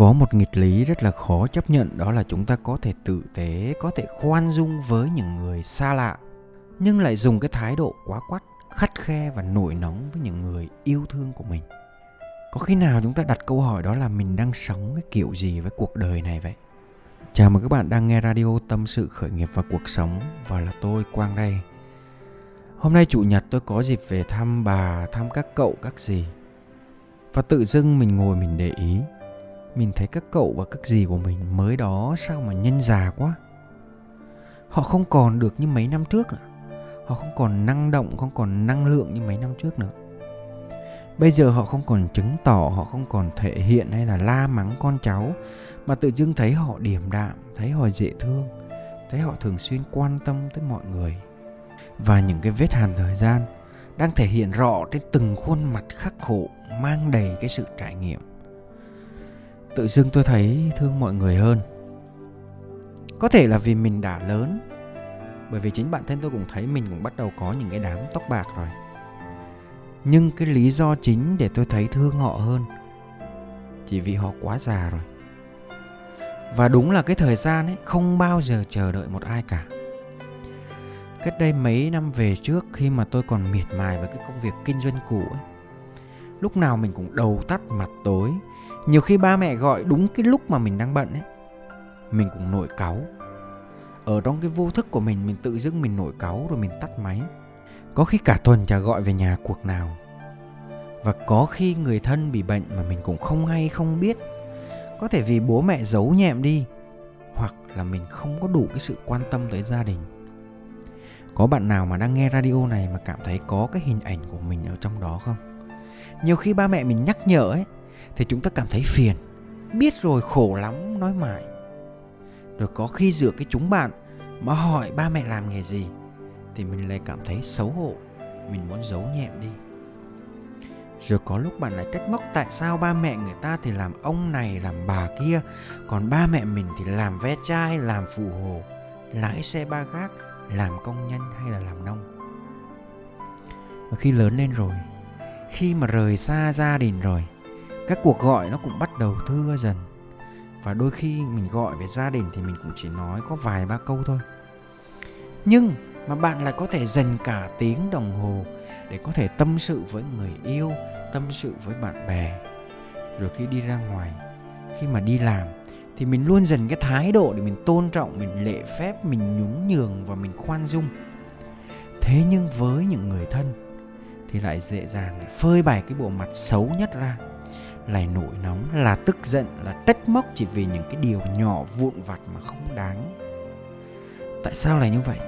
có một nghịch lý rất là khó chấp nhận, đó là chúng ta có thể tử tế, có thể khoan dung với những người xa lạ, nhưng lại dùng cái thái độ quá quắt, khắt khe và nổi nóng với những người yêu thương của mình. Có khi nào chúng ta đặt câu hỏi đó là mình đang sống cái kiểu gì với cuộc đời này vậy? Chào mừng các bạn đang nghe radio tâm sự khởi nghiệp và cuộc sống, và là tôi, quang đây. Hôm nay chủ nhật, tôi có dịp về thăm bà, thăm các cậu, các gì và tự dưng mình ngồi mình để ý mình thấy các cậu và các dì của mình mới đó sao mà nhân già quá. Họ không còn được như mấy năm trước nữa. Họ không còn năng động, không còn năng lượng như mấy năm trước nữa. Bây giờ họ không còn chứng tỏ, họ không còn thể hiện hay là la mắng con cháu, mà tự dưng thấy họ điềm đạm, thấy họ dễ thương, thấy họ thường xuyên quan tâm tới mọi người. Và những cái vết hàn thời gian đang thể hiện rõ trên từng khuôn mặt khắc khổ, mang đầy cái sự trải nghiệm tự dưng tôi thấy thương mọi người hơn. Có thể là vì mình đã lớn, bởi vì chính bản thân tôi cũng thấy mình cũng bắt đầu có những cái đám tóc bạc rồi. Nhưng cái lý do chính để tôi thấy thương họ hơn chỉ vì họ quá già rồi. Và đúng là cái thời gian ấy, không bao giờ chờ đợi một ai cả. Cách đây mấy năm về trước, khi mà tôi còn miệt mài với cái công việc kinh doanh cũ ấy, lúc nào mình cũng đầu tắt mặt tối nhiều khi ba mẹ gọi đúng cái lúc mà mình đang bận ấy. Mình cũng nổi cáu. Ở trong cái vô thức của mình mình tự dưng mình nổi cáu rồi mình tắt máy. Có khi cả tuần chả gọi về nhà cuộc nào. Và có khi người thân bị bệnh mà mình cũng không hay, không biết. Có thể vì bố mẹ giấu nhẹm đi, hoặc là mình không có đủ cái sự quan tâm tới gia đình. Có bạn nào mà đang nghe radio này mà cảm thấy có cái hình ảnh của mình ở trong đó không? Nhiều khi ba mẹ mình nhắc nhở ấy thì chúng ta cảm thấy phiền. Biết rồi, khổ lắm, nói mãi. Rồi có khi dựa cái chúng bạn mà hỏi ba mẹ làm nghề gì thì mình lại cảm thấy xấu hổ, mình muốn giấu nhẹm đi. Rồi có lúc bạn lại trách móc tại sao ba mẹ người ta thì làm ông này, làm bà kia, còn ba mẹ mình thì làm ve chai, làm phụ hồ, lái xe ba gác, làm công nhân hay là làm nông. Và khi lớn lên rồi, khi mà rời xa gia đình rồi các cuộc gọi nó cũng bắt đầu thưa dần. Và đôi khi mình gọi về gia đình thì mình cũng chỉ nói có vài ba câu thôi. Nhưng mà bạn lại có thể dành cả tiếng đồng hồ để có thể tâm sự với người yêu, tâm sự với bạn bè. Rồi khi đi ra ngoài, khi mà đi làm thì mình luôn dành cái thái độ để mình tôn trọng, mình lễ phép, mình nhún nhường và mình khoan dung. Thế nhưng với những người thân thì lại dễ dàng để phơi bày cái bộ mặt xấu nhất ra lại nổi nóng, là tức giận, là trách móc chỉ vì những cái điều nhỏ vụn vặt mà không đáng. Tại sao lại như vậy?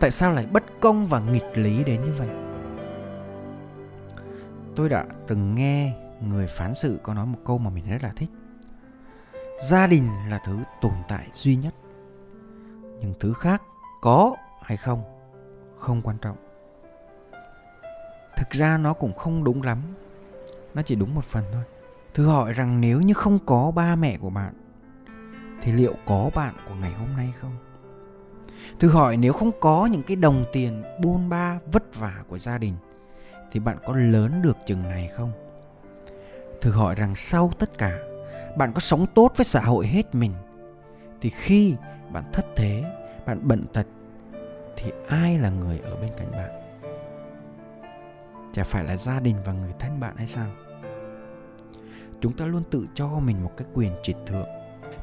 Tại sao lại bất công và nghịch lý đến như vậy? Tôi đã từng nghe người phán xử có nói một câu mà mình rất là thích. Gia đình là thứ tồn tại duy nhất, nhưng thứ khác có hay không không quan trọng. Thực ra nó cũng không đúng lắm nó chỉ đúng một phần thôi. Thử hỏi rằng nếu như không có ba mẹ của bạn, thì liệu có bạn của ngày hôm nay không? Thử hỏi nếu không có những cái đồng tiền buôn ba vất vả của gia đình, thì bạn có lớn được chừng này không? Thử hỏi rằng sau tất cả, bạn có sống tốt với xã hội hết mình, thì khi bạn thất thế, bạn bận tật, thì ai là người ở bên cạnh bạn? Chả phải là gia đình và người thân bạn hay sao? Chúng ta luôn tự cho mình một cái quyền trịch thượng.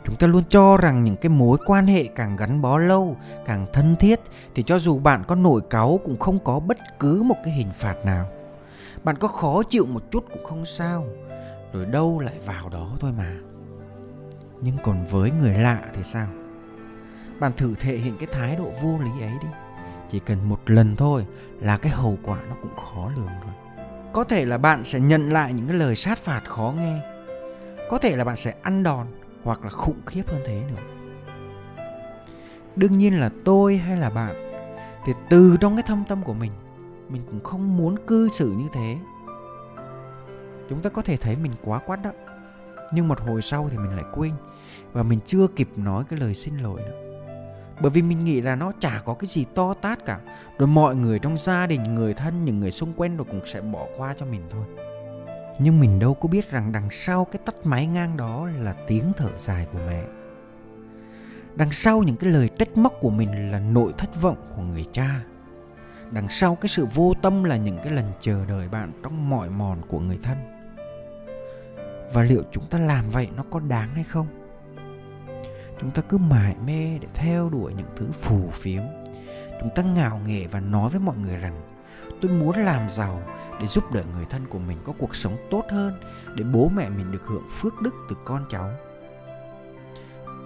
Chúng ta luôn cho rằng những cái mối quan hệ càng gắn bó lâu, càng thân thiết, thì cho dù bạn có nổi cáu cũng không có bất cứ một cái hình phạt nào. Bạn có khó chịu một chút cũng không sao, rồi đâu lại vào đó thôi mà. Nhưng còn với người lạ thì sao? Bạn thử thể hiện cái thái độ vô lý ấy đi. Chỉ cần một lần thôi là cái hậu quả nó cũng khó lường rồi có thể là bạn sẽ nhận lại những cái lời sát phạt khó nghe. Có thể là bạn sẽ ăn đòn hoặc là khủng khiếp hơn thế nữa. Đương nhiên là tôi hay là bạn, thì từ trong cái thâm tâm của mình mình cũng không muốn cư xử như thế. Chúng ta có thể thấy mình quá quát đó, nhưng một hồi sau thì mình lại quên và mình chưa kịp nói cái lời xin lỗi nữa bởi vì mình nghĩ là nó chả có cái gì to tát cả. Rồi mọi người trong gia đình, người thân, những người xung quanh rồi cũng sẽ bỏ qua cho mình thôi. Nhưng mình đâu có biết rằng đằng sau cái tắt máy ngang đó là tiếng thở dài của mẹ. Đằng sau những cái lời trách móc của mình là nỗi thất vọng của người cha. Đằng sau cái sự vô tâm là những cái lần chờ đợi bạn trong mọi mòn của người thân. Và liệu chúng ta làm vậy nó có đáng hay không? Chúng ta cứ mải mê để theo đuổi những thứ phù phiếm. Chúng ta ngạo nghễ và nói với mọi người rằng, tôi muốn làm giàu để giúp đỡ người thân của mình có cuộc sống tốt hơn, để bố mẹ mình được hưởng phước đức từ con cháu.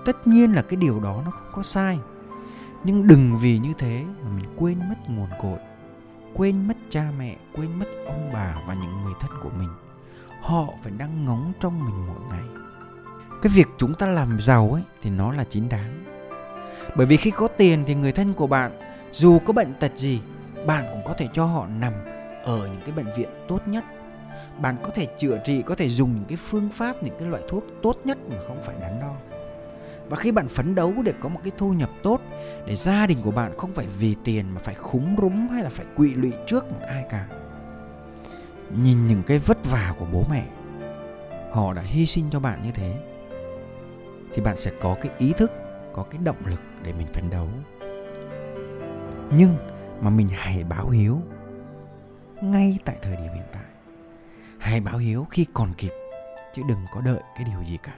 Tất nhiên là cái điều đó nó không có sai. Nhưng đừng vì như thế mà mình quên mất nguồn cội, quên mất cha mẹ, quên mất ông bà và những người thân của mình. Họ phải đang ngóng trong mình mỗi ngày cái việc chúng ta làm giàu ấy thì nó là chính đáng. Bởi vì khi có tiền thì người thân của bạn, dù có bệnh tật gì, bạn cũng có thể cho họ nằm ở những cái bệnh viện tốt nhất. Bạn có thể chữa trị, có thể dùng những cái phương pháp, những cái loại thuốc tốt nhất mà không phải đắn đo. Và khi bạn phấn đấu để có một cái thu nhập tốt, để gia đình của bạn không phải vì tiền mà phải khúng rúng hay là phải quỵ lụy trước một ai cả. Nhìn những cái vất vả của bố mẹ, họ đã hy sinh cho bạn như thế thì bạn sẽ có cái ý thức, có cái động lực để mình phấn đấu. Nhưng mà mình hãy báo hiếu ngay tại thời điểm hiện tại. Hãy báo hiếu khi còn kịp, chứ đừng có đợi cái điều gì cả.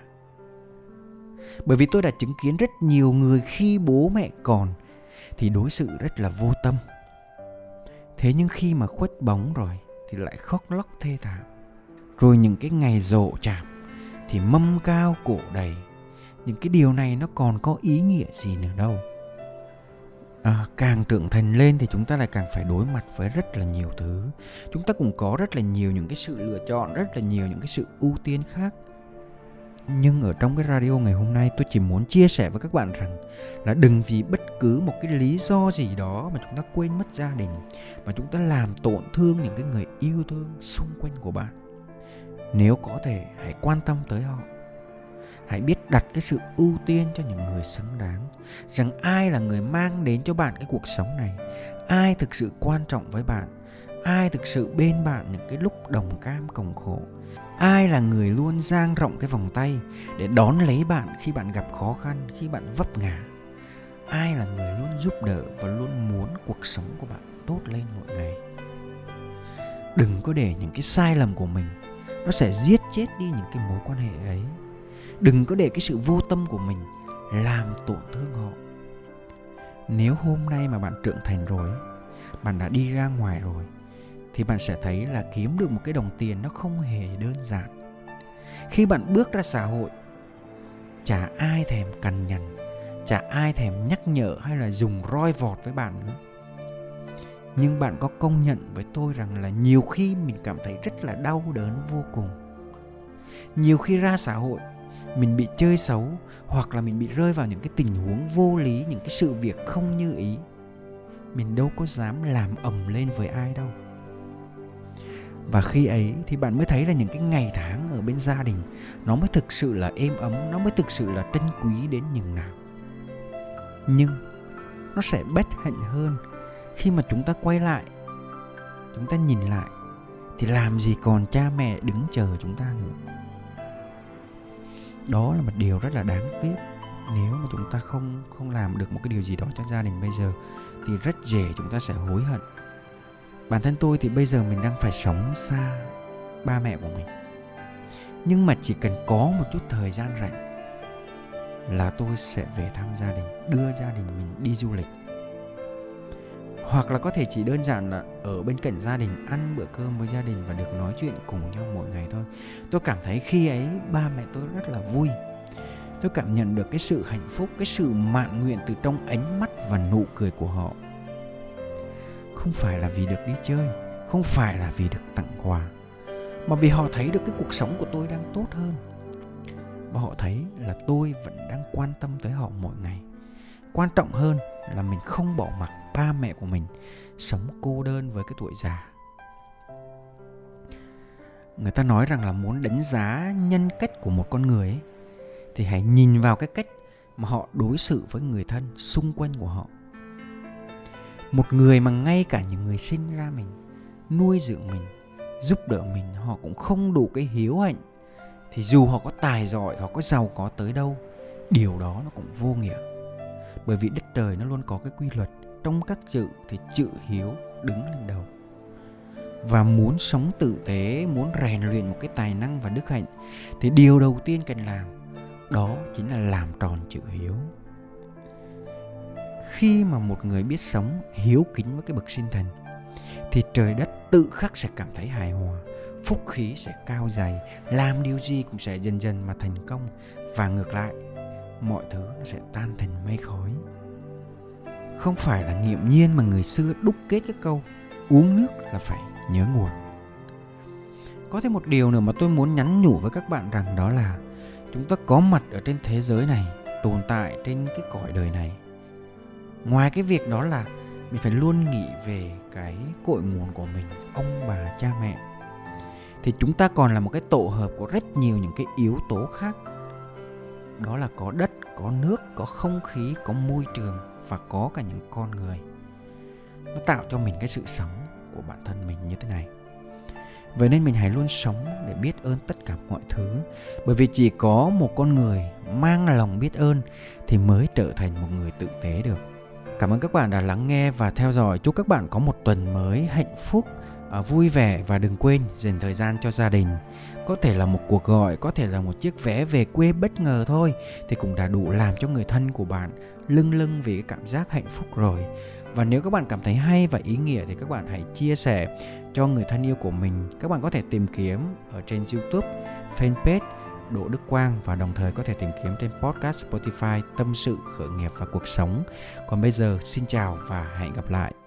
Bởi vì tôi đã chứng kiến rất nhiều người khi bố mẹ còn thì đối xử rất là vô tâm. Thế nhưng khi mà khuất bóng rồi thì lại khóc lóc thê thảm. Rồi những cái ngày rộ chạp thì mâm cao cổ đầy những cái điều này nó còn có ý nghĩa gì nữa đâu. À, càng trưởng thành lên thì chúng ta lại càng phải đối mặt với rất là nhiều thứ. Chúng ta cũng có rất là nhiều những cái sự lựa chọn rất là nhiều những cái sự ưu tiên khác. Nhưng ở trong cái radio ngày hôm nay tôi chỉ muốn chia sẻ với các bạn rằng là đừng vì bất cứ một cái lý do gì đó mà chúng ta quên mất gia đình mà chúng ta làm tổn thương những cái người yêu thương xung quanh của bạn. Nếu có thể hãy quan tâm tới họ hãy biết đặt cái sự ưu tiên cho những người xứng đáng. Rằng ai là người mang đến cho bạn cái cuộc sống này? Ai thực sự quan trọng với bạn? Ai thực sự bên bạn những cái lúc đồng cam cộng khổ? Ai là người luôn dang rộng cái vòng tay để đón lấy bạn khi bạn gặp khó khăn, khi bạn vấp ngã? Ai là người luôn giúp đỡ và luôn muốn cuộc sống của bạn tốt lên mỗi ngày? Đừng có để những cái sai lầm của mình nó sẽ giết chết đi những cái mối quan hệ ấy đừng có để cái sự vô tâm của mình làm tổn thương họ. Nếu hôm nay mà bạn trưởng thành rồi, bạn đã đi ra ngoài rồi, thì bạn sẽ thấy là kiếm được một cái đồng tiền nó không hề đơn giản. Khi bạn bước ra xã hội, chả ai thèm cằn nhằn, chả ai thèm nhắc nhở hay là dùng roi vọt với bạn nữa. Nhưng bạn có công nhận với tôi rằng là nhiều khi mình cảm thấy rất là đau đớn vô cùng. Nhiều khi ra xã hội mình bị chơi xấu hoặc là mình bị rơi vào những cái tình huống vô lý, những cái sự việc không như ý, mình đâu có dám làm ầm lên với ai đâu. Và khi ấy thì bạn mới thấy là những cái ngày tháng ở bên gia đình, nó mới thực sự là êm ấm, nó mới thực sự là trân quý đến nhường nào. Nhưng nó sẽ bất hạnh hơn khi mà chúng ta quay lại, chúng ta nhìn lại thì làm gì còn cha mẹ đứng chờ chúng ta nữa? Đó là một điều rất là đáng tiếc. Nếu mà chúng ta không không làm được một cái điều gì đó cho gia đình bây giờ, thì rất dễ chúng ta sẽ hối hận. Bản thân tôi thì bây giờ mình đang phải sống xa ba mẹ của mình. Nhưng mà chỉ cần có một chút thời gian rảnh là tôi sẽ về thăm gia đình, đưa gia đình mình đi du lịch hoặc là có thể chỉ đơn giản là ở bên cạnh gia đình, ăn bữa cơm với gia đình và được nói chuyện cùng nhau mỗi ngày thôi. Tôi cảm thấy khi ấy ba mẹ tôi rất là vui. Tôi cảm nhận được cái sự hạnh phúc, cái sự mạn nguyện từ trong ánh mắt và nụ cười của họ. Không phải là vì được đi chơi, không phải là vì được tặng quà, mà vì họ thấy được cái cuộc sống của tôi đang tốt hơn. Và họ thấy là tôi vẫn đang quan tâm tới họ mỗi ngày. Quan trọng hơn là mình không bỏ mặc ba mẹ của mình sống cô đơn với cái tuổi già. Người ta nói rằng là muốn đánh giá nhân cách của một con người ấy, thì hãy nhìn vào cái cách mà họ đối xử với người thân xung quanh của họ. Một người mà ngay cả những người sinh ra mình nuôi dưỡng mình giúp đỡ mình họ cũng không đủ cái hiếu hạnh thì dù họ có tài giỏi họ có giàu có tới đâu điều đó nó cũng vô nghĩa. Bởi vì đất trời nó luôn có cái quy luật trong các chữ thì chữ hiếu đứng lên đầu. Và muốn sống tử tế, muốn rèn luyện một cái tài năng và đức hạnh, thì điều đầu tiên cần làm, đó chính là làm tròn chữ hiếu. Khi mà một người biết sống hiếu kính với cái bậc sinh thần, thì trời đất tự khắc sẽ cảm thấy hài hòa, phúc khí sẽ cao dày, làm điều gì cũng sẽ dần dần mà thành công, và ngược lại, mọi thứ nó sẽ tan thành mây khói không phải là nghiệm nhiên mà người xưa đúc kết cái câu, uống nước là phải nhớ nguồn. Có thêm một điều nữa mà tôi muốn nhắn nhủ với các bạn rằng đó là chúng ta có mặt ở trên thế giới này, tồn tại trên cái cõi đời này. Ngoài cái việc đó là mình phải luôn nghĩ về cái cội nguồn của mình, ông bà, cha mẹ, thì chúng ta còn là một cái tổ hợp của rất nhiều những cái yếu tố khác đó là có đất, có nước, có không khí, có môi trường và có cả những con người. Nó tạo cho mình cái sự sống của bản thân mình như thế này. Vậy nên mình hãy luôn sống để biết ơn tất cả mọi thứ. Bởi vì chỉ có một con người mang lòng biết ơn thì mới trở thành một người tử tế được. Cảm ơn các bạn đã lắng nghe và theo dõi. Chúc các bạn có một tuần mới hạnh phúc à, vui vẻ và đừng quên dành thời gian cho gia đình có thể là một cuộc gọi có thể là một chiếc vé về quê bất ngờ thôi thì cũng đã đủ làm cho người thân của bạn lưng lưng vì cái cảm giác hạnh phúc rồi và nếu các bạn cảm thấy hay và ý nghĩa thì các bạn hãy chia sẻ cho người thân yêu của mình các bạn có thể tìm kiếm ở trên youtube fanpage Đỗ Đức Quang và đồng thời có thể tìm kiếm trên podcast Spotify Tâm sự khởi nghiệp và cuộc sống. Còn bây giờ xin chào và hẹn gặp lại.